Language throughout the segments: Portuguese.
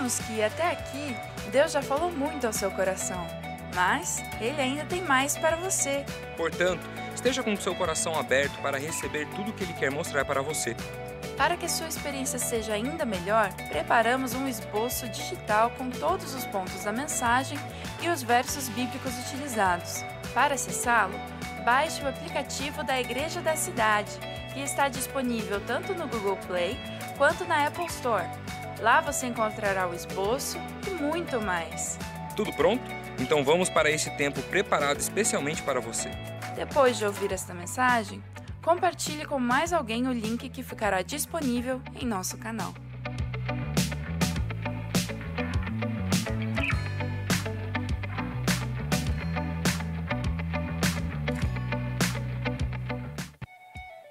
Sabemos que até aqui Deus já falou muito ao seu coração, mas Ele ainda tem mais para você. Portanto, esteja com o seu coração aberto para receber tudo o que Ele quer mostrar para você. Para que sua experiência seja ainda melhor, preparamos um esboço digital com todos os pontos da mensagem e os versos bíblicos utilizados. Para acessá-lo, baixe o aplicativo da Igreja da Cidade, que está disponível tanto no Google Play quanto na Apple Store. Lá você encontrará o esboço e muito mais. Tudo pronto? Então vamos para esse tempo preparado especialmente para você. Depois de ouvir esta mensagem, compartilhe com mais alguém o link que ficará disponível em nosso canal.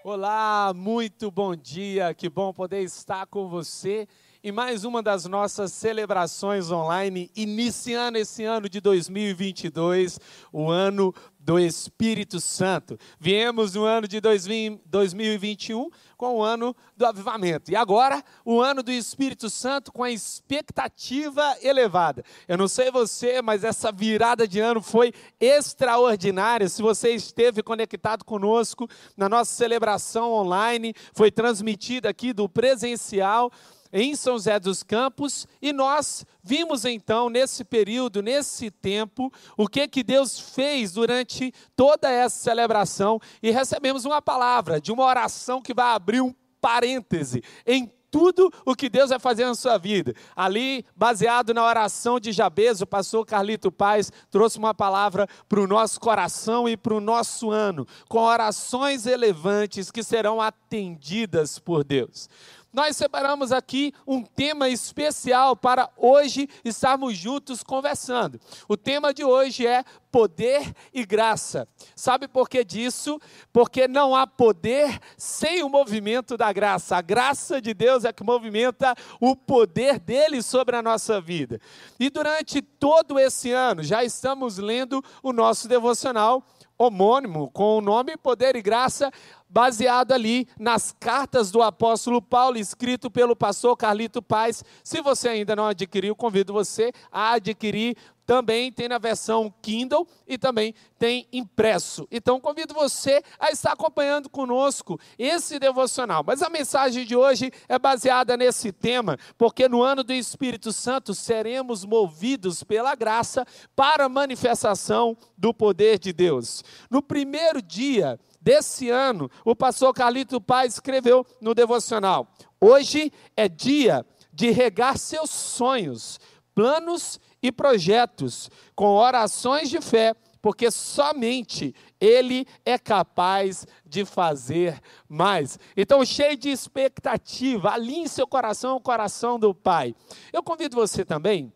Olá, muito bom dia, que bom poder estar com você em mais uma das nossas celebrações online, iniciando esse ano de 2022, o ano do Espírito Santo. Viemos no ano de 2021 com o ano do avivamento. E agora, o ano do Espírito Santo com a expectativa elevada. Eu não sei você, mas essa virada de ano foi extraordinária. Se você esteve conectado conosco na nossa celebração online, foi transmitida aqui do presencial em São José dos Campos e nós vimos então nesse período, nesse tempo, o que que Deus fez durante toda essa celebração e recebemos uma palavra de uma oração que vai abrir um parêntese em tudo o que Deus vai fazer na sua vida. Ali, baseado na oração de Jabez, o pastor Carlito Paz trouxe uma palavra para o nosso coração e para o nosso ano, com orações relevantes que serão atendidas por Deus nós separamos aqui um tema especial para hoje estarmos juntos conversando. O tema de hoje é poder e graça. Sabe por que disso? Porque não há poder sem o movimento da graça. A graça de Deus é que movimenta o poder dele sobre a nossa vida. E durante todo esse ano, já estamos lendo o nosso devocional homônimo, com o nome Poder e Graça, baseado ali nas cartas do apóstolo Paulo, escrito pelo pastor Carlito Paz. Se você ainda não adquiriu, convido você a adquirir. Também tem na versão Kindle e também tem impresso. Então convido você a estar acompanhando conosco esse devocional. Mas a mensagem de hoje é baseada nesse tema, porque no ano do Espírito Santo seremos movidos pela graça para a manifestação do poder de Deus. No primeiro dia desse ano, o pastor Carlito Paz escreveu no devocional: Hoje é dia de regar seus sonhos, planos e projetos com orações de fé, porque somente Ele é capaz de fazer mais. Então, cheio de expectativa, alinhe seu coração ao coração do Pai. Eu convido você também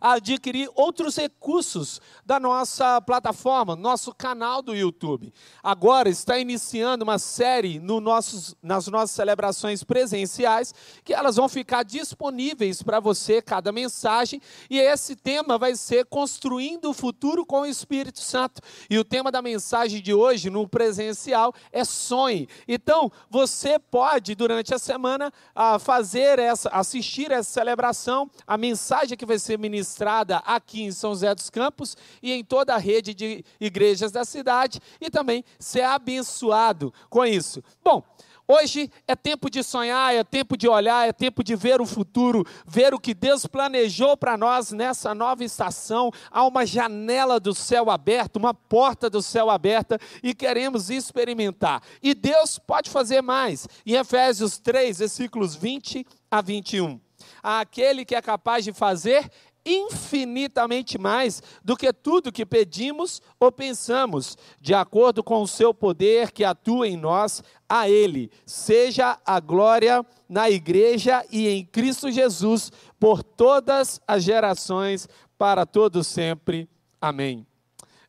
adquirir outros recursos da nossa plataforma, nosso canal do YouTube. Agora está iniciando uma série no nossos, nas nossas celebrações presenciais, que elas vão ficar disponíveis para você, cada mensagem, e esse tema vai ser Construindo o Futuro com o Espírito Santo. E o tema da mensagem de hoje, no presencial, é sonhe. Então, você pode, durante a semana, fazer essa, assistir essa celebração, a mensagem que vai ser ministrada ministrada aqui em São José dos Campos e em toda a rede de igrejas da cidade e também ser abençoado com isso. Bom, Hoje é tempo de sonhar, é tempo de olhar, é tempo de ver o futuro, ver o que Deus planejou para nós nessa nova estação. Há uma janela do céu aberta, uma porta do céu aberta e queremos experimentar. E Deus pode fazer mais. Em Efésios 3, versículos 20 a 21. Aquele que é capaz de fazer infinitamente mais do que tudo que pedimos ou pensamos, de acordo com o seu poder que atua em nós, a Ele seja a glória na igreja e em Cristo Jesus por todas as gerações, para todos sempre. Amém.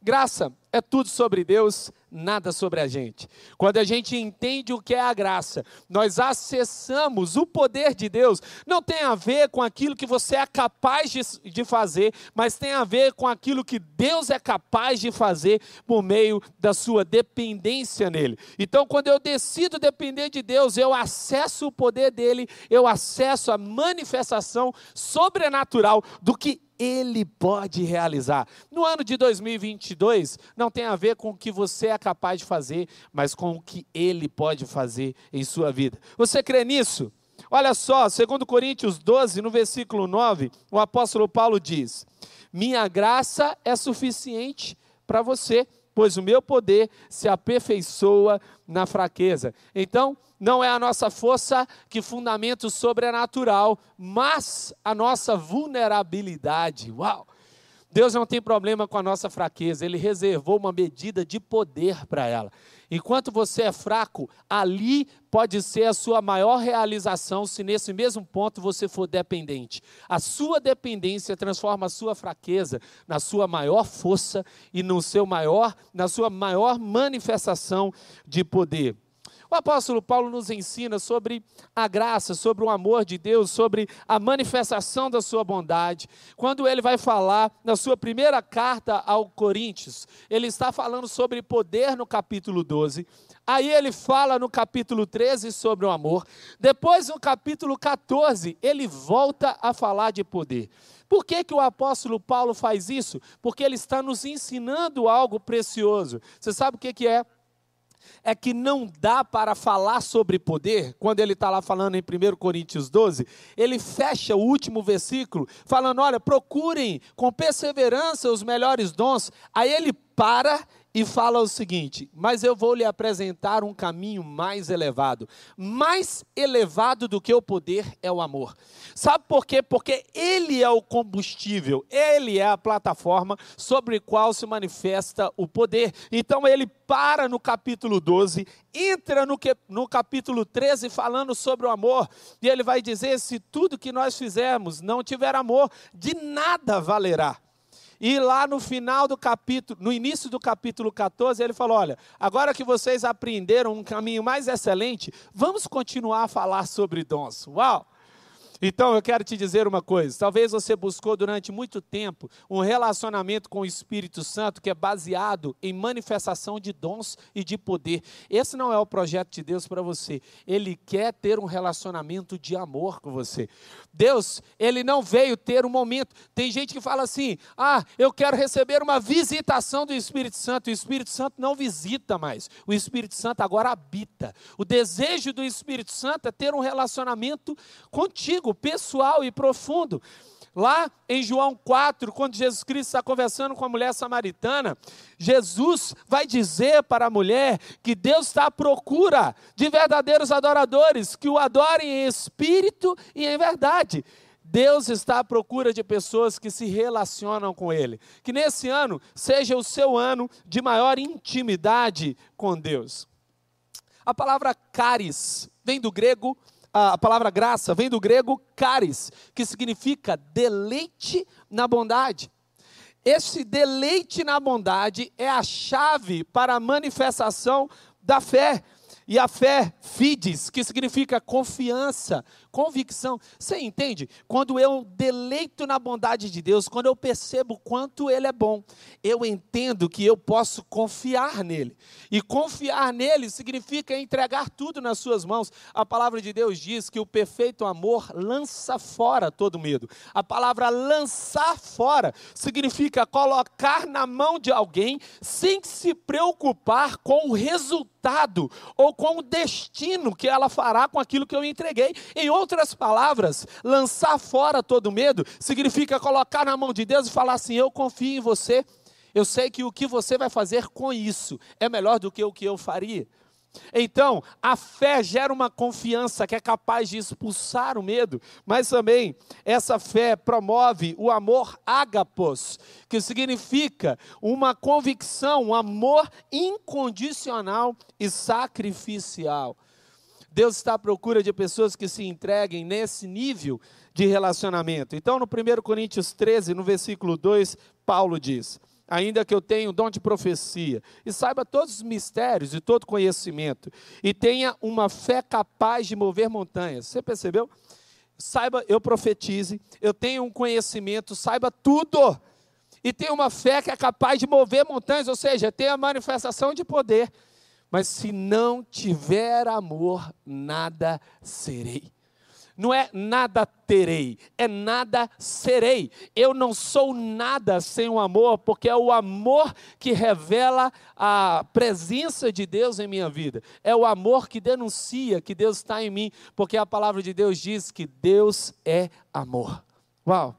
Graça é tudo sobre Deus, nada sobre a gente. Quando a gente entende o que é a graça, nós acessamos o poder de Deus. Não tem a ver com aquilo que você é capaz de, de fazer, mas tem a ver com aquilo que Deus é capaz de fazer por meio da sua dependência nele. Então, quando eu decido depender de Deus, eu acesso o poder dele, eu acesso a manifestação sobrenatural do que ele pode realizar. No ano de 2022, não tem a ver com o que você é capaz de fazer, mas com o que Ele pode fazer em sua vida. Você crê nisso? Olha só, segundo Coríntios 12, no versículo 9, o apóstolo Paulo diz: Minha graça é suficiente para você, pois o meu poder se aperfeiçoa na fraqueza. Então, não é a nossa força que fundamenta o sobrenatural, mas a nossa vulnerabilidade. Uau! Deus não tem problema com a nossa fraqueza, Ele reservou uma medida de poder para ela. Enquanto você é fraco, ali pode ser a sua maior realização se nesse mesmo ponto você for dependente. A sua dependência transforma a sua fraqueza na sua maior força e no seu maior, na sua maior manifestação de poder. O apóstolo Paulo nos ensina sobre a graça, sobre o amor de Deus, sobre a manifestação da sua bondade. Quando ele vai falar na sua primeira carta ao Coríntios, ele está falando sobre poder no capítulo 12. Aí ele fala no capítulo 13 sobre o amor. Depois, no capítulo 14, ele volta a falar de poder. Por que, que o apóstolo Paulo faz isso? Porque ele está nos ensinando algo precioso. Você sabe o que, que é? É que não dá para falar sobre poder, quando ele está lá falando em 1 Coríntios 12, ele fecha o último versículo, falando: olha, procurem com perseverança os melhores dons. Aí ele para e fala o seguinte: Mas eu vou lhe apresentar um caminho mais elevado. Mais elevado do que o poder é o amor. Sabe por quê? Porque ele é o combustível, ele é a plataforma sobre a qual se manifesta o poder. Então ele para no capítulo 12, entra no, que, no capítulo 13 falando sobre o amor, e ele vai dizer: se tudo que nós fizermos não tiver amor, de nada valerá. E lá no final do capítulo, no início do capítulo 14, ele falou: Olha, agora que vocês aprenderam um caminho mais excelente, vamos continuar a falar sobre dons. Uau! Então eu quero te dizer uma coisa: talvez você buscou durante muito tempo um relacionamento com o Espírito Santo que é baseado em manifestação de dons e de poder. Esse não é o projeto de Deus para você. Ele quer ter um relacionamento de amor com você. Deus, ele não veio ter um momento. Tem gente que fala assim: ah, eu quero receber uma visitação do Espírito Santo. O Espírito Santo não visita mais. O Espírito Santo agora habita. O desejo do Espírito Santo é ter um relacionamento contigo pessoal e profundo. Lá em João 4, quando Jesus Cristo está conversando com a mulher samaritana, Jesus vai dizer para a mulher que Deus está à procura de verdadeiros adoradores, que o adorem em espírito e em verdade. Deus está à procura de pessoas que se relacionam com Ele. Que nesse ano seja o seu ano de maior intimidade com Deus. A palavra caris vem do grego a palavra graça vem do grego caris, que significa deleite na bondade. Esse deleite na bondade é a chave para a manifestação da fé. E a fé, fides, que significa confiança, convicção. Você entende? Quando eu deleito na bondade de Deus, quando eu percebo quanto Ele é bom, eu entendo que eu posso confiar nele. E confiar nele significa entregar tudo nas Suas mãos. A palavra de Deus diz que o perfeito amor lança fora todo medo. A palavra lançar fora significa colocar na mão de alguém sem se preocupar com o resultado ou com o destino que ela fará com aquilo que eu entreguei. Em outras palavras, lançar fora todo medo significa colocar na mão de Deus e falar assim: Eu confio em você, eu sei que o que você vai fazer com isso é melhor do que o que eu faria. Então, a fé gera uma confiança que é capaz de expulsar o medo, mas também essa fé promove o amor ágapos, que significa uma convicção, um amor incondicional e sacrificial. Deus está à procura de pessoas que se entreguem nesse nível de relacionamento. Então, no 1 Coríntios 13, no versículo 2, Paulo diz: ainda que eu tenha o dom de profecia, e saiba todos os mistérios e todo conhecimento, e tenha uma fé capaz de mover montanhas. Você percebeu? Saiba, eu profetize, eu tenho um conhecimento, saiba tudo. E tenha uma fé que é capaz de mover montanhas, ou seja, tem a manifestação de poder. Mas se não tiver amor, nada serei não é nada terei, é nada serei. Eu não sou nada sem o amor, porque é o amor que revela a presença de Deus em minha vida. É o amor que denuncia que Deus está em mim, porque a palavra de Deus diz que Deus é amor. Uau!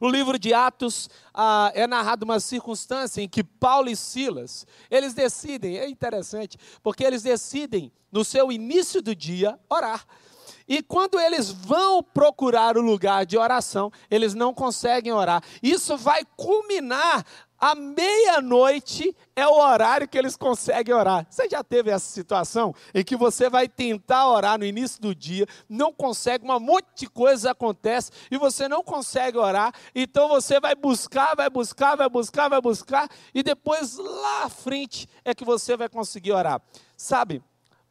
O livro de Atos ah, é narrado uma circunstância em que Paulo e Silas, eles decidem, é interessante, porque eles decidem, no seu início do dia, orar. E quando eles vão procurar o lugar de oração, eles não conseguem orar. Isso vai culminar à meia-noite é o horário que eles conseguem orar. Você já teve essa situação em que você vai tentar orar no início do dia, não consegue, um monte de coisas acontece e você não consegue orar, então você vai buscar, vai buscar, vai buscar, vai buscar e depois lá à frente é que você vai conseguir orar. Sabe,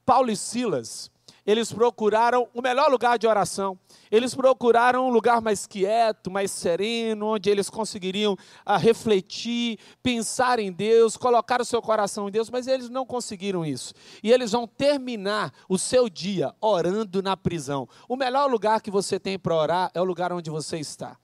Paulo e Silas, eles procuraram o melhor lugar de oração. Eles procuraram um lugar mais quieto, mais sereno, onde eles conseguiriam ah, refletir, pensar em Deus, colocar o seu coração em Deus, mas eles não conseguiram isso. E eles vão terminar o seu dia orando na prisão. O melhor lugar que você tem para orar é o lugar onde você está.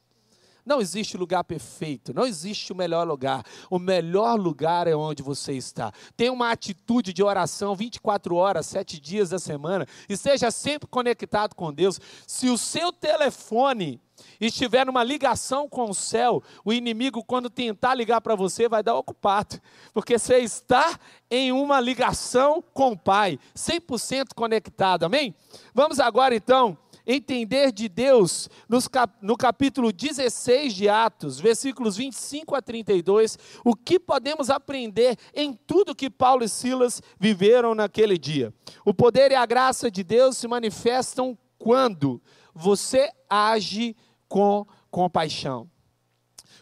Não existe lugar perfeito, não existe o melhor lugar. O melhor lugar é onde você está. Tenha uma atitude de oração 24 horas, 7 dias da semana e seja sempre conectado com Deus. Se o seu telefone estiver numa ligação com o céu, o inimigo, quando tentar ligar para você, vai dar ocupado, porque você está em uma ligação com o Pai, 100% conectado, amém? Vamos agora então entender de Deus no capítulo 16 de Atos, versículos 25 a 32, o que podemos aprender em tudo que Paulo e Silas viveram naquele dia. O poder e a graça de Deus se manifestam quando você age com compaixão.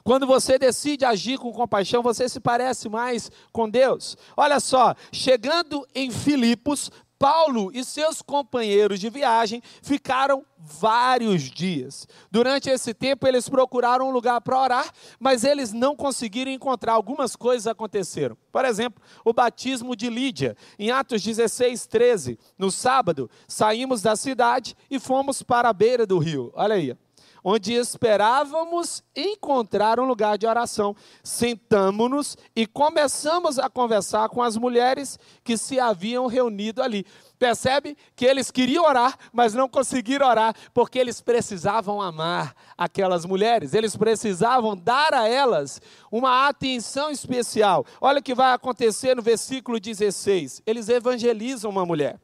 Quando você decide agir com compaixão, você se parece mais com Deus. Olha só, chegando em Filipos, Paulo e seus companheiros de viagem ficaram vários dias. Durante esse tempo, eles procuraram um lugar para orar, mas eles não conseguiram encontrar. Algumas coisas aconteceram. Por exemplo, o batismo de Lídia, em Atos 16, 13. No sábado, saímos da cidade e fomos para a beira do rio. Olha aí onde esperávamos encontrar um lugar de oração. Sentamos-nos e começamos a conversar com as mulheres que se haviam reunido ali. Percebe que eles queriam orar, mas não conseguiram orar, porque eles precisavam amar aquelas mulheres, eles precisavam dar a elas uma atenção especial. Olha o que vai acontecer no versículo 16: eles evangelizam uma mulher.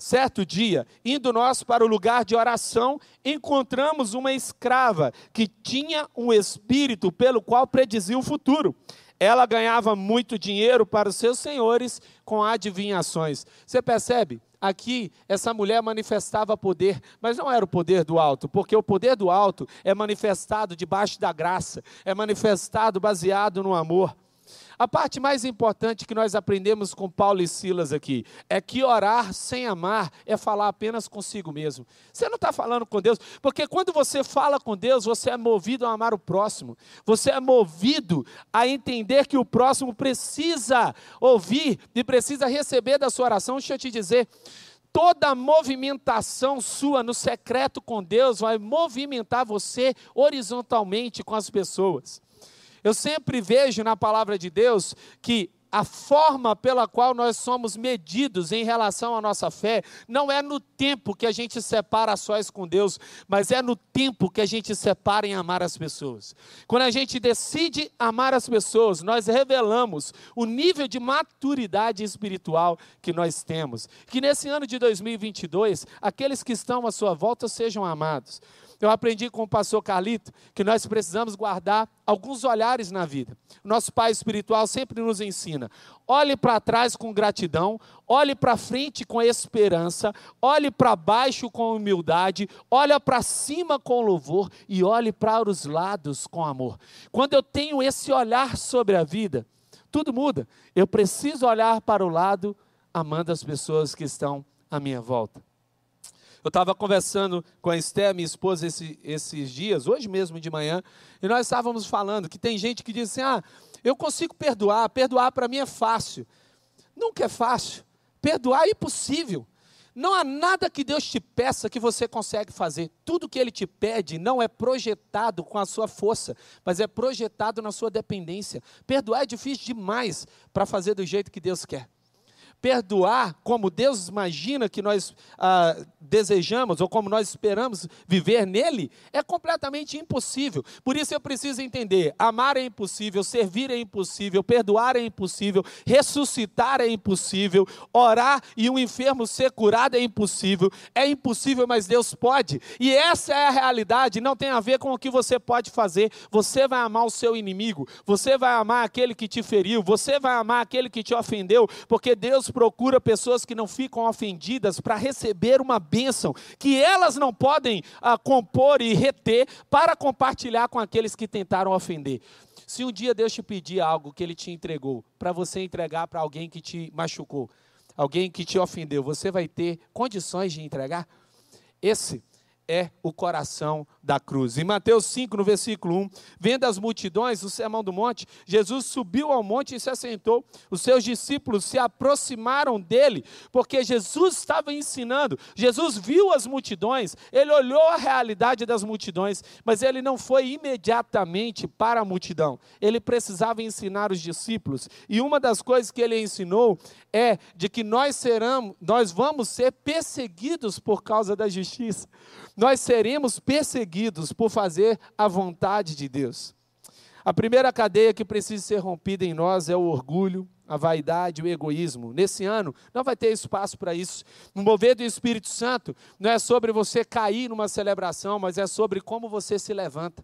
Certo dia, indo nós para o lugar de oração, encontramos uma escrava que tinha um espírito pelo qual predizia o futuro. Ela ganhava muito dinheiro para os seus senhores com adivinhações. Você percebe? Aqui, essa mulher manifestava poder, mas não era o poder do alto, porque o poder do alto é manifestado debaixo da graça, é manifestado baseado no amor. A parte mais importante que nós aprendemos com Paulo e Silas aqui é que orar sem amar é falar apenas consigo mesmo. Você não está falando com Deus, porque quando você fala com Deus, você é movido a amar o próximo, você é movido a entender que o próximo precisa ouvir e precisa receber da sua oração. Deixa eu te dizer toda movimentação sua no secreto com Deus vai movimentar você horizontalmente com as pessoas. Eu sempre vejo na palavra de Deus que a forma pela qual nós somos medidos em relação à nossa fé não é no tempo que a gente separa sós com Deus, mas é no tempo que a gente separa em amar as pessoas. Quando a gente decide amar as pessoas, nós revelamos o nível de maturidade espiritual que nós temos. Que nesse ano de 2022, aqueles que estão à sua volta sejam amados. Eu aprendi com o pastor Carlito que nós precisamos guardar alguns olhares na vida. Nosso pai espiritual sempre nos ensina. Olhe para trás com gratidão, olhe para frente com esperança, olhe para baixo com humildade, olhe para cima com louvor e olhe para os lados com amor. Quando eu tenho esse olhar sobre a vida, tudo muda. Eu preciso olhar para o lado amando as pessoas que estão à minha volta. Eu estava conversando com a Esté, minha esposa, esse, esses dias, hoje mesmo de manhã, e nós estávamos falando que tem gente que diz assim: ah, eu consigo perdoar, perdoar para mim é fácil. Nunca é fácil. Perdoar é impossível. Não há nada que Deus te peça que você consegue fazer. Tudo que Ele te pede não é projetado com a sua força, mas é projetado na sua dependência. Perdoar é difícil demais para fazer do jeito que Deus quer perdoar como Deus imagina que nós ah, desejamos ou como nós esperamos viver nele, é completamente impossível. Por isso eu preciso entender: amar é impossível, servir é impossível, perdoar é impossível, ressuscitar é impossível, orar e um enfermo ser curado é impossível. É impossível, mas Deus pode. E essa é a realidade, não tem a ver com o que você pode fazer. Você vai amar o seu inimigo, você vai amar aquele que te feriu, você vai amar aquele que te ofendeu, porque Procura pessoas que não ficam ofendidas para receber uma bênção que elas não podem ah, compor e reter para compartilhar com aqueles que tentaram ofender. Se um dia Deus te pedir algo que Ele te entregou, para você entregar para alguém que te machucou, alguém que te ofendeu, você vai ter condições de entregar? Esse é o coração da cruz. Em Mateus 5, no versículo 1, vendo as multidões, o sermão do monte, Jesus subiu ao monte e se assentou. Os seus discípulos se aproximaram dele, porque Jesus estava ensinando. Jesus viu as multidões, ele olhou a realidade das multidões, mas ele não foi imediatamente para a multidão. Ele precisava ensinar os discípulos. E uma das coisas que ele ensinou é de que nós seremos, nós vamos ser perseguidos por causa da justiça nós seremos perseguidos por fazer a vontade de Deus. A primeira cadeia que precisa ser rompida em nós é o orgulho, a vaidade, o egoísmo. Nesse ano, não vai ter espaço para isso. No mover do Espírito Santo, não é sobre você cair numa celebração, mas é sobre como você se levanta.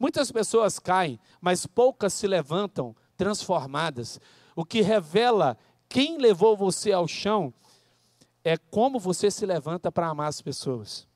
Muitas pessoas caem, mas poucas se levantam transformadas. O que revela quem levou você ao chão é como você se levanta para amar as pessoas.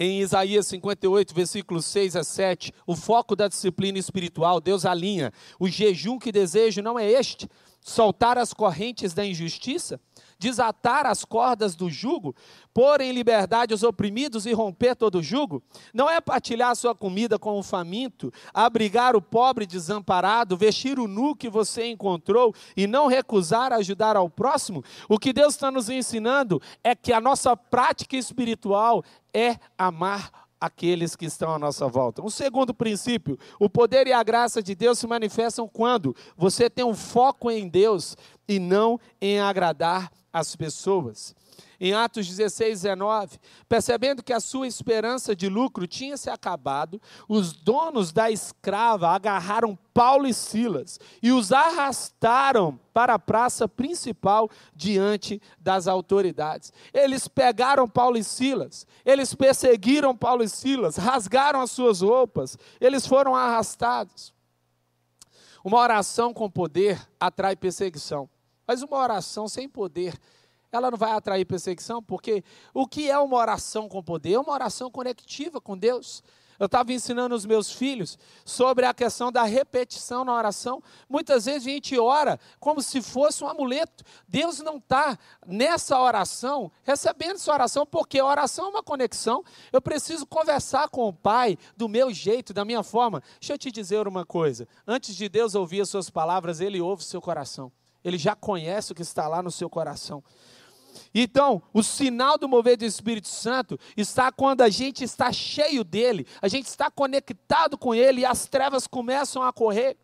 Em Isaías 58, versículos 6 a 7, o foco da disciplina espiritual, Deus alinha. O jejum que desejo não é este: soltar as correntes da injustiça, desatar as cordas do jugo, pôr em liberdade os oprimidos e romper todo o jugo? Não é partilhar sua comida com o faminto, abrigar o pobre desamparado, vestir o nu que você encontrou e não recusar ajudar ao próximo? O que Deus está nos ensinando é que a nossa prática espiritual é amar aqueles que estão à nossa volta. Um segundo princípio, o poder e a graça de Deus se manifestam quando você tem um foco em Deus e não em agradar as pessoas. Em Atos 16, 19, percebendo que a sua esperança de lucro tinha se acabado, os donos da escrava agarraram Paulo e Silas e os arrastaram para a praça principal diante das autoridades. Eles pegaram Paulo e Silas, eles perseguiram Paulo e Silas, rasgaram as suas roupas, eles foram arrastados. Uma oração com poder atrai perseguição. Mas uma oração sem poder, ela não vai atrair perseguição, porque o que é uma oração com poder? É uma oração conectiva com Deus. Eu estava ensinando os meus filhos sobre a questão da repetição na oração. Muitas vezes a gente ora como se fosse um amuleto. Deus não está nessa oração, recebendo essa oração, porque a oração é uma conexão. Eu preciso conversar com o Pai do meu jeito, da minha forma. Deixa eu te dizer uma coisa: antes de Deus ouvir as suas palavras, Ele ouve o seu coração. Ele já conhece o que está lá no seu coração. Então, o sinal do mover do Espírito Santo está quando a gente está cheio dele, a gente está conectado com ele e as trevas começam a correr.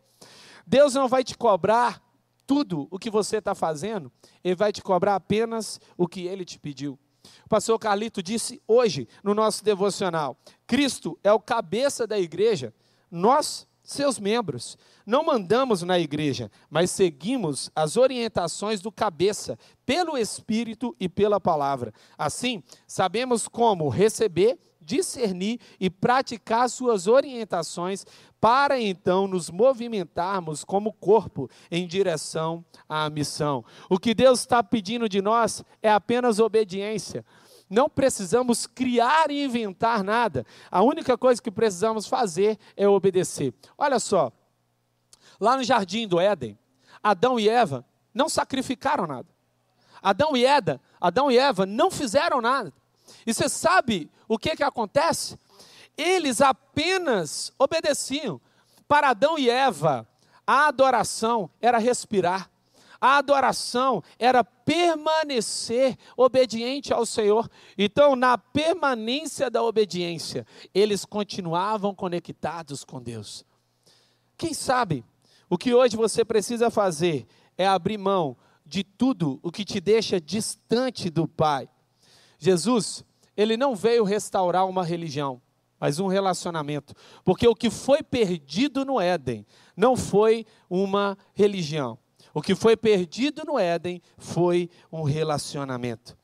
Deus não vai te cobrar tudo o que você está fazendo, ele vai te cobrar apenas o que ele te pediu. O pastor Carlito disse hoje no nosso devocional: Cristo é o cabeça da igreja, nós seus membros. Não mandamos na igreja, mas seguimos as orientações do cabeça, pelo Espírito e pela palavra. Assim, sabemos como receber, discernir e praticar suas orientações para então nos movimentarmos como corpo em direção à missão. O que Deus está pedindo de nós é apenas obediência. Não precisamos criar e inventar nada. A única coisa que precisamos fazer é obedecer. Olha só, lá no jardim do Éden, Adão e Eva não sacrificaram nada. Adão e Eda, Adão e Eva não fizeram nada. E você sabe o que que acontece? Eles apenas obedeciam. Para Adão e Eva, a adoração era respirar. A adoração era permanecer obediente ao Senhor. Então, na permanência da obediência, eles continuavam conectados com Deus. Quem sabe o que hoje você precisa fazer é abrir mão de tudo o que te deixa distante do Pai. Jesus, ele não veio restaurar uma religião, mas um relacionamento. Porque o que foi perdido no Éden não foi uma religião, o que foi perdido no Éden foi um relacionamento.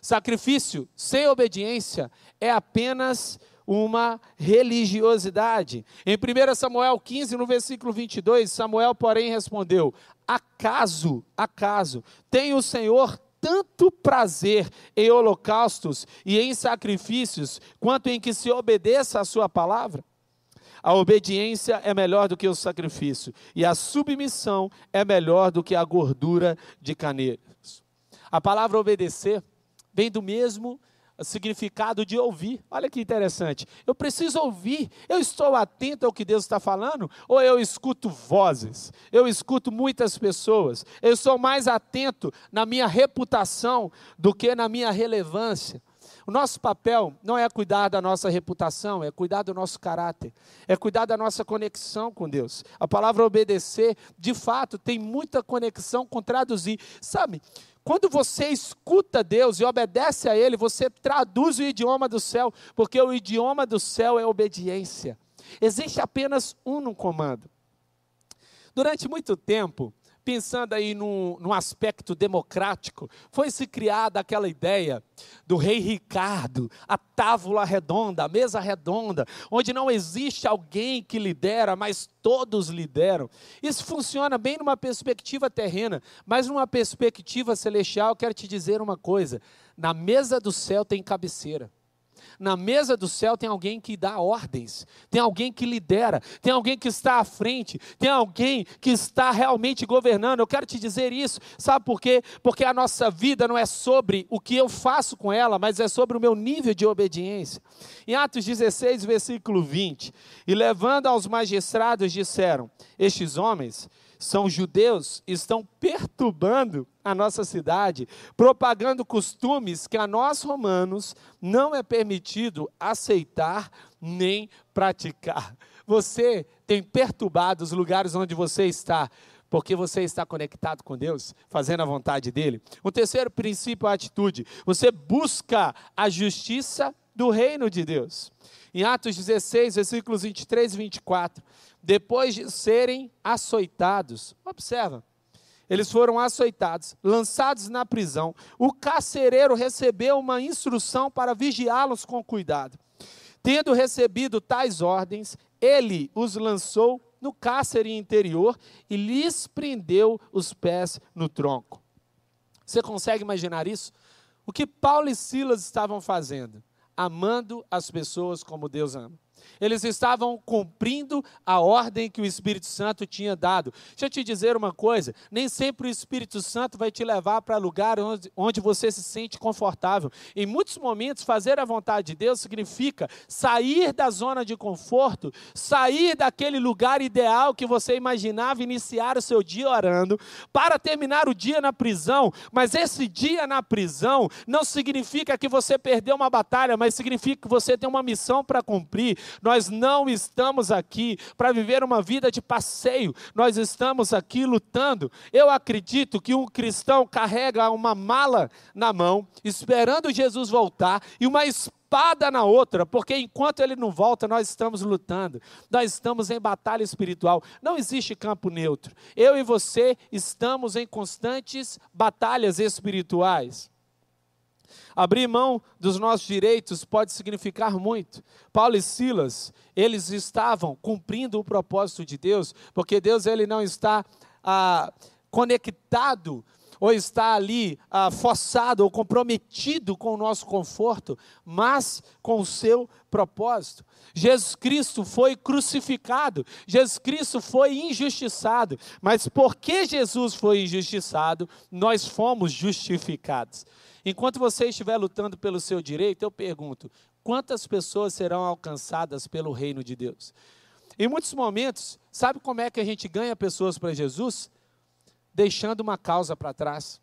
Sacrifício sem obediência é apenas uma religiosidade. Em 1 Samuel 15, no versículo 22, Samuel, porém, respondeu: Acaso, acaso, tem o Senhor tanto prazer em holocaustos e em sacrifícios, quanto em que se obedeça a sua palavra? A obediência é melhor do que o sacrifício, e a submissão é melhor do que a gordura de caneiros. A palavra obedecer vem do mesmo significado de ouvir. Olha que interessante. Eu preciso ouvir. Eu estou atento ao que Deus está falando? Ou eu escuto vozes? Eu escuto muitas pessoas. Eu sou mais atento na minha reputação do que na minha relevância. O nosso papel não é cuidar da nossa reputação, é cuidar do nosso caráter, é cuidar da nossa conexão com Deus. A palavra obedecer, de fato, tem muita conexão com traduzir. Sabe, quando você escuta Deus e obedece a Ele, você traduz o idioma do céu, porque o idioma do céu é obediência. Existe apenas um no comando. Durante muito tempo, pensando aí num, num aspecto democrático, foi se criada aquela ideia do rei Ricardo, a tábula redonda, a mesa redonda, onde não existe alguém que lidera, mas todos lideram. Isso funciona bem numa perspectiva terrena, mas numa perspectiva celestial, quero te dizer uma coisa: na mesa do céu tem cabeceira. Na mesa do céu tem alguém que dá ordens, tem alguém que lidera, tem alguém que está à frente, tem alguém que está realmente governando. Eu quero te dizer isso, sabe por quê? Porque a nossa vida não é sobre o que eu faço com ela, mas é sobre o meu nível de obediência. Em Atos 16, versículo 20: E levando aos magistrados, disseram: Estes homens são judeus, estão perturbando a nossa cidade, propagando costumes que a nós romanos não é permitido aceitar nem praticar. Você tem perturbado os lugares onde você está, porque você está conectado com Deus, fazendo a vontade dele. O terceiro princípio é a atitude. Você busca a justiça do reino de Deus. Em Atos 16, versículos 23 e 24, depois de serem açoitados, observa, eles foram açoitados, lançados na prisão. O carcereiro recebeu uma instrução para vigiá-los com cuidado. Tendo recebido tais ordens, ele os lançou no cárcere interior e lhes prendeu os pés no tronco. Você consegue imaginar isso? O que Paulo e Silas estavam fazendo? Amando as pessoas como Deus ama. Eles estavam cumprindo a ordem que o Espírito Santo tinha dado. Deixa eu te dizer uma coisa: nem sempre o Espírito Santo vai te levar para lugar onde, onde você se sente confortável. Em muitos momentos, fazer a vontade de Deus significa sair da zona de conforto, sair daquele lugar ideal que você imaginava iniciar o seu dia orando, para terminar o dia na prisão. Mas esse dia na prisão não significa que você perdeu uma batalha, mas significa que você tem uma missão para cumprir. Nós não estamos aqui para viver uma vida de passeio, nós estamos aqui lutando. Eu acredito que um cristão carrega uma mala na mão, esperando Jesus voltar, e uma espada na outra, porque enquanto ele não volta, nós estamos lutando, nós estamos em batalha espiritual. Não existe campo neutro. Eu e você estamos em constantes batalhas espirituais. Abrir mão dos nossos direitos pode significar muito. Paulo e Silas, eles estavam cumprindo o propósito de Deus, porque Deus ele não está ah, conectado ou está ali ah, forçado ou comprometido com o nosso conforto, mas com o seu propósito. Jesus Cristo foi crucificado, Jesus Cristo foi injustiçado, mas porque Jesus foi injustiçado, nós fomos justificados. Enquanto você estiver lutando pelo seu direito, eu pergunto: quantas pessoas serão alcançadas pelo reino de Deus? Em muitos momentos, sabe como é que a gente ganha pessoas para Jesus? Deixando uma causa para trás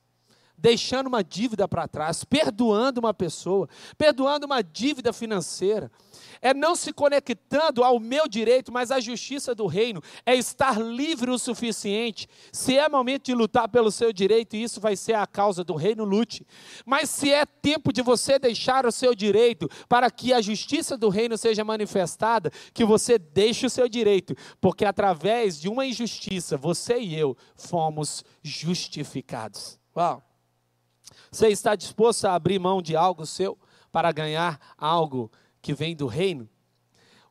deixando uma dívida para trás, perdoando uma pessoa, perdoando uma dívida financeira. É não se conectando ao meu direito, mas à justiça do reino. É estar livre o suficiente. Se é momento de lutar pelo seu direito, e isso vai ser a causa do reino, lute. Mas se é tempo de você deixar o seu direito para que a justiça do reino seja manifestada, que você deixe o seu direito, porque através de uma injustiça, você e eu fomos justificados. Uau! Você está disposto a abrir mão de algo seu para ganhar algo que vem do reino?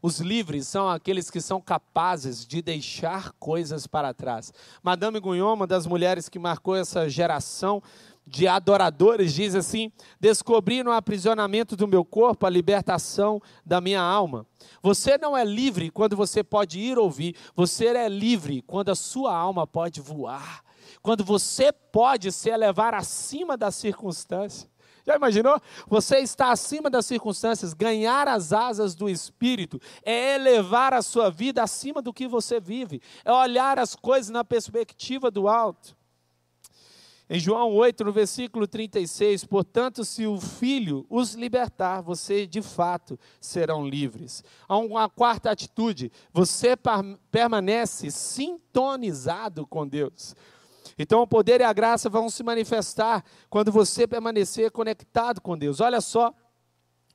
Os livres são aqueles que são capazes de deixar coisas para trás. Madame Guyon, uma das mulheres que marcou essa geração de adoradores, diz assim: Descobri no aprisionamento do meu corpo a libertação da minha alma. Você não é livre quando você pode ir ouvir, você é livre quando a sua alma pode voar quando você pode se elevar acima das circunstâncias. Já imaginou? Você está acima das circunstâncias, ganhar as asas do Espírito é elevar a sua vida acima do que você vive, é olhar as coisas na perspectiva do alto. Em João 8, no versículo 36, portanto, se o Filho os libertar, você de fato serão livres. Há uma quarta atitude, você permanece sintonizado com Deus. Então o poder e a graça vão se manifestar quando você permanecer conectado com Deus. Olha só,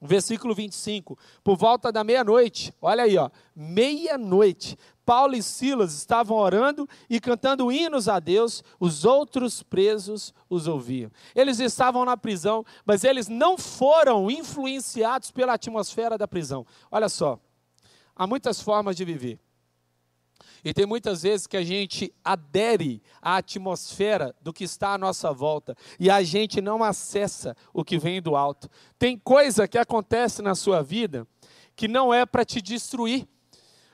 versículo 25. Por volta da meia-noite, olha aí, ó, meia-noite, Paulo e Silas estavam orando e cantando hinos a Deus, os outros presos os ouviam. Eles estavam na prisão, mas eles não foram influenciados pela atmosfera da prisão. Olha só, há muitas formas de viver. E tem muitas vezes que a gente adere à atmosfera do que está à nossa volta e a gente não acessa o que vem do alto. Tem coisa que acontece na sua vida que não é para te destruir,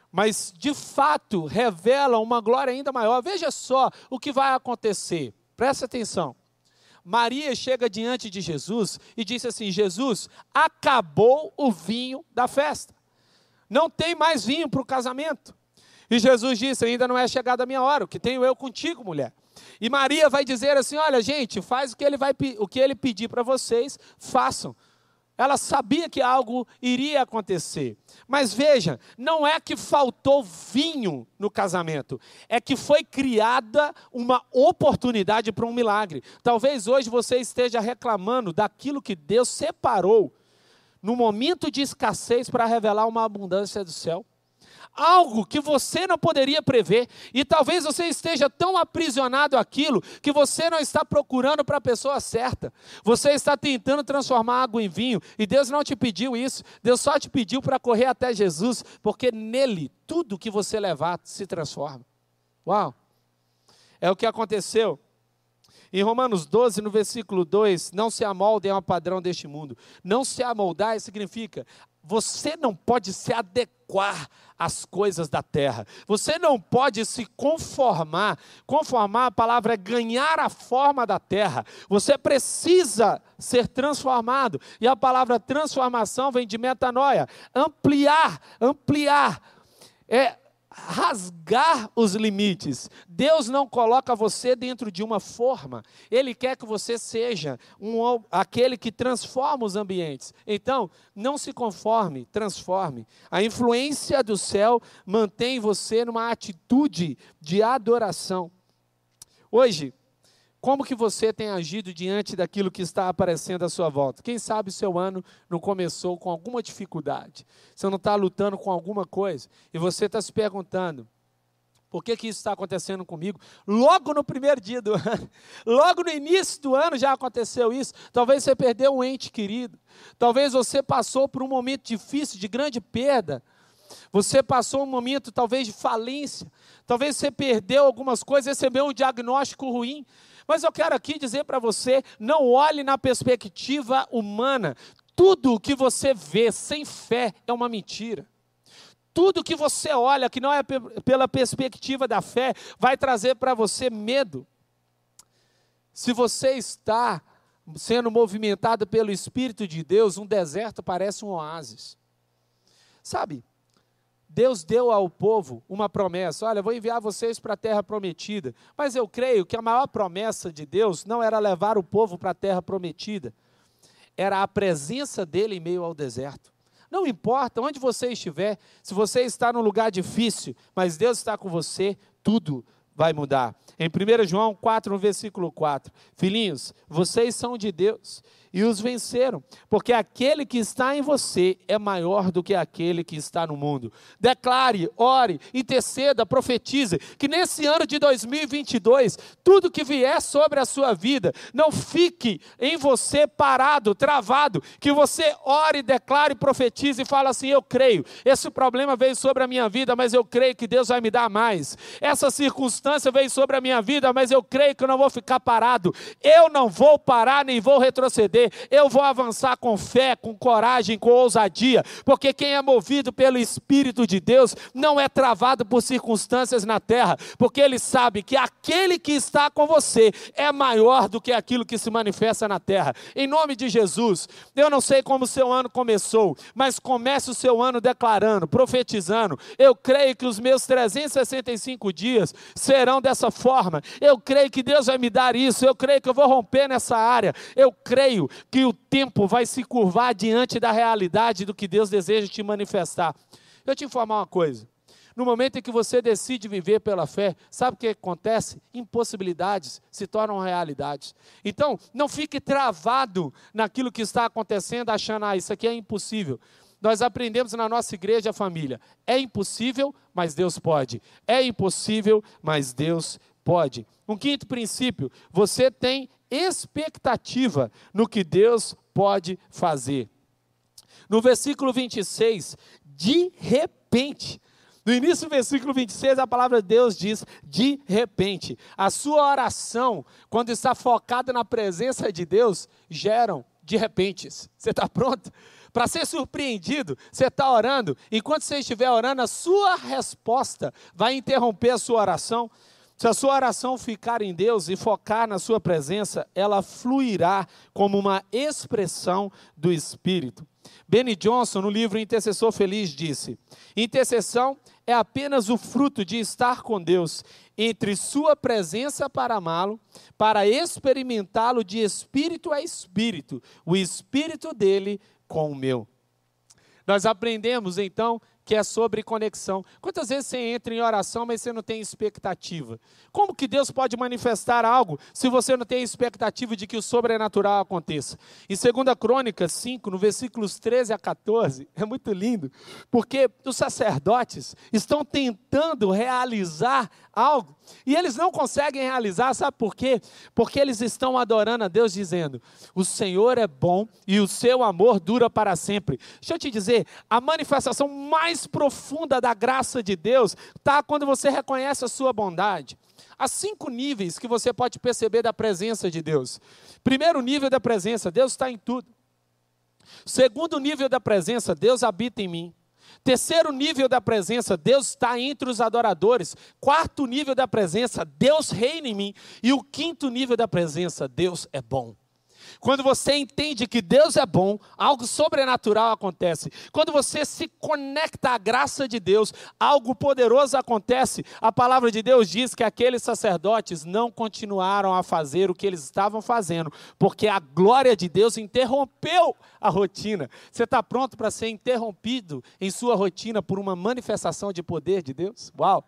mas de fato revela uma glória ainda maior. Veja só o que vai acontecer. Presta atenção. Maria chega diante de Jesus e disse assim: Jesus, acabou o vinho da festa. Não tem mais vinho para o casamento. E Jesus disse: Ainda não é chegada a minha hora, o que tenho eu contigo, mulher. E Maria vai dizer assim: Olha, gente, faz o que ele, vai, o que ele pedir para vocês, façam. Ela sabia que algo iria acontecer. Mas veja, não é que faltou vinho no casamento, é que foi criada uma oportunidade para um milagre. Talvez hoje você esteja reclamando daquilo que Deus separou no momento de escassez para revelar uma abundância do céu algo que você não poderia prever, e talvez você esteja tão aprisionado aquilo que você não está procurando para a pessoa certa. Você está tentando transformar água em vinho, e Deus não te pediu isso. Deus só te pediu para correr até Jesus, porque nele tudo que você levar se transforma. Uau! É o que aconteceu. Em Romanos 12, no versículo 2, não se amoldem ao padrão deste mundo. Não se amoldar significa você não pode se adequar às coisas da terra. Você não pode se conformar. Conformar, a palavra é ganhar a forma da terra. Você precisa ser transformado. E a palavra transformação vem de metanoia ampliar, ampliar. É rasgar os limites. Deus não coloca você dentro de uma forma. Ele quer que você seja um, aquele que transforma os ambientes. Então, não se conforme, transforme. A influência do céu mantém você numa atitude de adoração. Hoje, como que você tem agido diante daquilo que está aparecendo à sua volta? Quem sabe o seu ano não começou com alguma dificuldade. Você não está lutando com alguma coisa. E você está se perguntando, Por que, que isso está acontecendo comigo? Logo no primeiro dia do ano, logo no início do ano já aconteceu isso. Talvez você perdeu um ente querido, talvez você passou por um momento difícil, de grande perda. Você passou um momento talvez de falência, talvez você perdeu algumas coisas, recebeu um diagnóstico ruim. Mas eu quero aqui dizer para você: não olhe na perspectiva humana. Tudo que você vê sem fé é uma mentira. Tudo que você olha que não é pela perspectiva da fé vai trazer para você medo. Se você está sendo movimentado pelo Espírito de Deus, um deserto parece um oásis. Sabe, Deus deu ao povo uma promessa: olha, vou enviar vocês para a terra prometida. Mas eu creio que a maior promessa de Deus não era levar o povo para a terra prometida, era a presença dele em meio ao deserto. Não importa onde você estiver, se você está num lugar difícil, mas Deus está com você, tudo vai mudar. Em 1 João 4, no versículo 4, filhinhos, vocês são de Deus e os venceram, porque aquele que está em você é maior do que aquele que está no mundo. Declare, ore, interceda, profetize, que nesse ano de 2022, tudo que vier sobre a sua vida, não fique em você parado, travado, que você ore, declare, profetize e fale assim: Eu creio, esse problema veio sobre a minha vida, mas eu creio que Deus vai me dar mais. Essa circunstância veio sobre a minha vida, mas eu creio que eu não vou ficar parado. Eu não vou parar nem vou retroceder eu vou avançar com fé, com coragem, com ousadia, porque quem é movido pelo Espírito de Deus não é travado por circunstâncias na terra, porque ele sabe que aquele que está com você é maior do que aquilo que se manifesta na terra. Em nome de Jesus, eu não sei como o seu ano começou, mas comece o seu ano declarando, profetizando. Eu creio que os meus 365 dias serão dessa forma. Eu creio que Deus vai me dar isso. Eu creio que eu vou romper nessa área. Eu creio que o tempo vai se curvar diante da realidade do que Deus deseja te manifestar. Eu te informar uma coisa. No momento em que você decide viver pela fé, sabe o que acontece? Impossibilidades se tornam realidades. Então, não fique travado naquilo que está acontecendo, achando, ah, isso aqui é impossível. Nós aprendemos na nossa igreja, família, é impossível, mas Deus pode. É impossível, mas Deus pode. Um quinto princípio, você tem expectativa no que Deus pode fazer. No versículo 26, de repente, no início do versículo 26, a palavra de Deus diz: de repente. A sua oração, quando está focada na presença de Deus, geram de repente. Você está pronto? Para ser surpreendido, você está orando, enquanto você estiver orando, a sua resposta vai interromper a sua oração. Se a sua oração ficar em Deus e focar na sua presença, ela fluirá como uma expressão do Espírito. Benny Johnson, no livro Intercessor Feliz, disse: Intercessão é apenas o fruto de estar com Deus entre sua presença para amá-lo, para experimentá-lo de espírito a espírito, o espírito dele com o meu. Nós aprendemos então que é sobre conexão. Quantas vezes você entra em oração, mas você não tem expectativa? Como que Deus pode manifestar algo se você não tem expectativa de que o sobrenatural aconteça? Em 2 Crônicas 5, no versículos 13 a 14, é muito lindo, porque os sacerdotes estão tentando realizar algo e eles não conseguem realizar, sabe por quê? Porque eles estão adorando a Deus dizendo: "O Senhor é bom e o seu amor dura para sempre". Deixa eu te dizer, a manifestação mais profunda da graça de Deus está quando você reconhece a sua bondade. Há cinco níveis que você pode perceber da presença de Deus. Primeiro nível da presença, Deus está em tudo. Segundo nível da presença, Deus habita em mim. Terceiro nível da presença, Deus está entre os adoradores. Quarto nível da presença, Deus reina em mim. E o quinto nível da presença, Deus é bom. Quando você entende que Deus é bom, algo sobrenatural acontece. Quando você se conecta à graça de Deus, algo poderoso acontece. A palavra de Deus diz que aqueles sacerdotes não continuaram a fazer o que eles estavam fazendo, porque a glória de Deus interrompeu a rotina. Você está pronto para ser interrompido em sua rotina por uma manifestação de poder de Deus? Uau!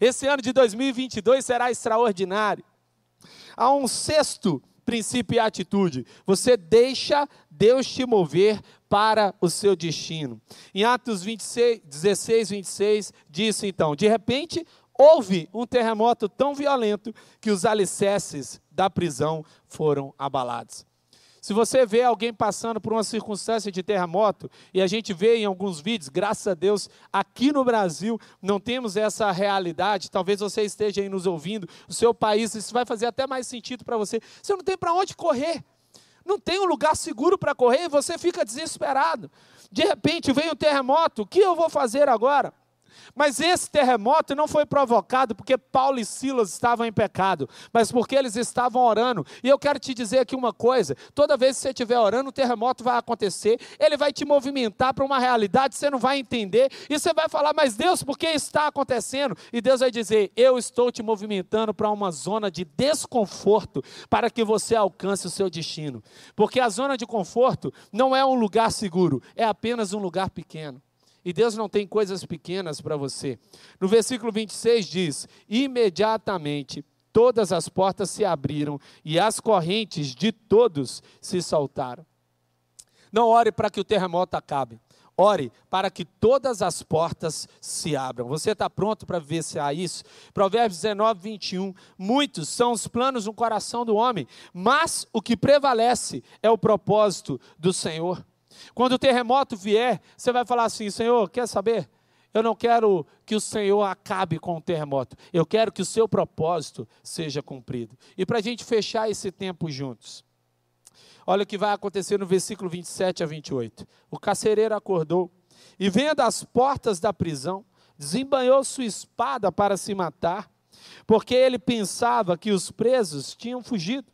Esse ano de 2022 será extraordinário. Há um sexto princípio e atitude. Você deixa Deus te mover para o seu destino. Em Atos 26, 16, 26, disse então: De repente, houve um terremoto tão violento que os alicerces da prisão foram abalados. Se você vê alguém passando por uma circunstância de terremoto, e a gente vê em alguns vídeos, graças a Deus, aqui no Brasil não temos essa realidade, talvez você esteja aí nos ouvindo, o seu país, isso vai fazer até mais sentido para você. Você não tem para onde correr, não tem um lugar seguro para correr e você fica desesperado. De repente vem um terremoto, o que eu vou fazer agora? Mas esse terremoto não foi provocado porque Paulo e Silas estavam em pecado, mas porque eles estavam orando. E eu quero te dizer aqui uma coisa: toda vez que você estiver orando, o terremoto vai acontecer, ele vai te movimentar para uma realidade, você não vai entender, e você vai falar, mas Deus, por que está acontecendo? E Deus vai dizer: Eu estou te movimentando para uma zona de desconforto, para que você alcance o seu destino. Porque a zona de conforto não é um lugar seguro, é apenas um lugar pequeno. E Deus não tem coisas pequenas para você. No versículo 26 diz: imediatamente todas as portas se abriram e as correntes de todos se soltaram. Não ore para que o terremoto acabe. Ore para que todas as portas se abram. Você está pronto para vivenciar isso? Provérbios 19, 21. Muitos são os planos no coração do homem, mas o que prevalece é o propósito do Senhor. Quando o terremoto vier, você vai falar assim: Senhor, quer saber? Eu não quero que o Senhor acabe com o terremoto. Eu quero que o seu propósito seja cumprido. E para a gente fechar esse tempo juntos, olha o que vai acontecer no versículo 27 a 28. O carcereiro acordou e, vendo as portas da prisão, desembanhou sua espada para se matar, porque ele pensava que os presos tinham fugido.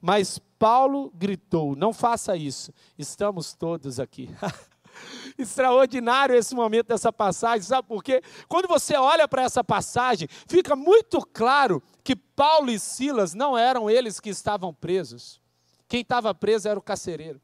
Mas Paulo gritou: Não faça isso, estamos todos aqui. Extraordinário esse momento dessa passagem, sabe por quê? Quando você olha para essa passagem, fica muito claro que Paulo e Silas não eram eles que estavam presos. Quem estava preso era o carcereiro.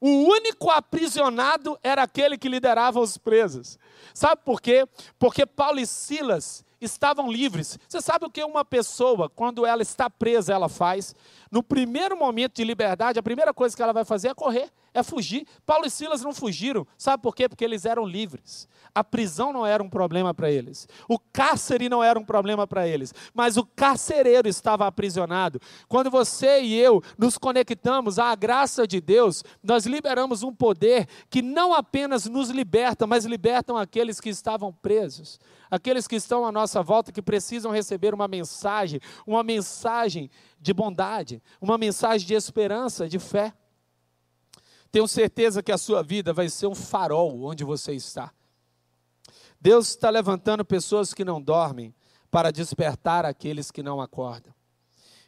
O único aprisionado era aquele que liderava os presos. Sabe por quê? Porque Paulo e Silas estavam livres. Você sabe o que uma pessoa, quando ela está presa, ela faz? No primeiro momento de liberdade, a primeira coisa que ela vai fazer é correr, é fugir. Paulo e Silas não fugiram. Sabe por quê? Porque eles eram livres. A prisão não era um problema para eles. O cárcere não era um problema para eles. Mas o carcereiro estava aprisionado. Quando você e eu nos conectamos à graça de Deus, nós liberamos um poder que não apenas nos liberta, mas libertam aqueles que estavam presos aqueles que estão à nossa volta que precisam receber uma mensagem, uma mensagem de bondade, uma mensagem de esperança, de fé. Tenho certeza que a sua vida vai ser um farol onde você está. Deus está levantando pessoas que não dormem para despertar aqueles que não acordam.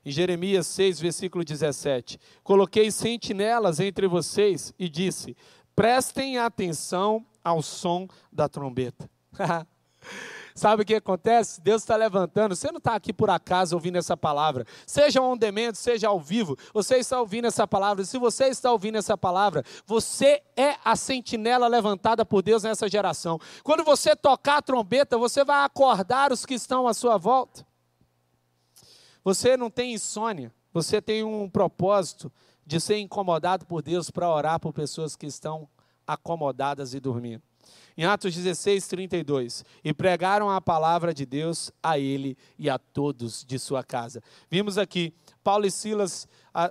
Em Jeremias 6, versículo 17: Coloquei sentinelas entre vocês e disse: prestem atenção ao som da trombeta. Sabe o que acontece? Deus está levantando. Você não está aqui por acaso ouvindo essa palavra. Seja on demand, seja ao vivo. Você está ouvindo essa palavra. Se você está ouvindo essa palavra, você é a sentinela levantada por Deus nessa geração. Quando você tocar a trombeta, você vai acordar os que estão à sua volta. Você não tem insônia. Você tem um propósito de ser incomodado por Deus para orar por pessoas que estão acomodadas e dormindo em Atos 16, 32. E pregaram a palavra de Deus a ele e a todos de sua casa. Vimos aqui, Paulo e Silas,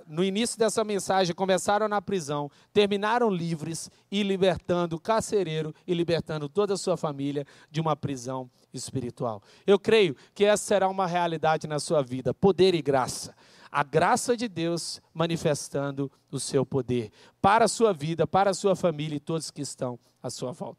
no início dessa mensagem, começaram na prisão, terminaram livres e libertando o carcereiro e libertando toda a sua família de uma prisão espiritual. Eu creio que essa será uma realidade na sua vida, poder e graça a graça de Deus manifestando o seu poder para a sua vida, para a sua família e todos que estão à sua volta.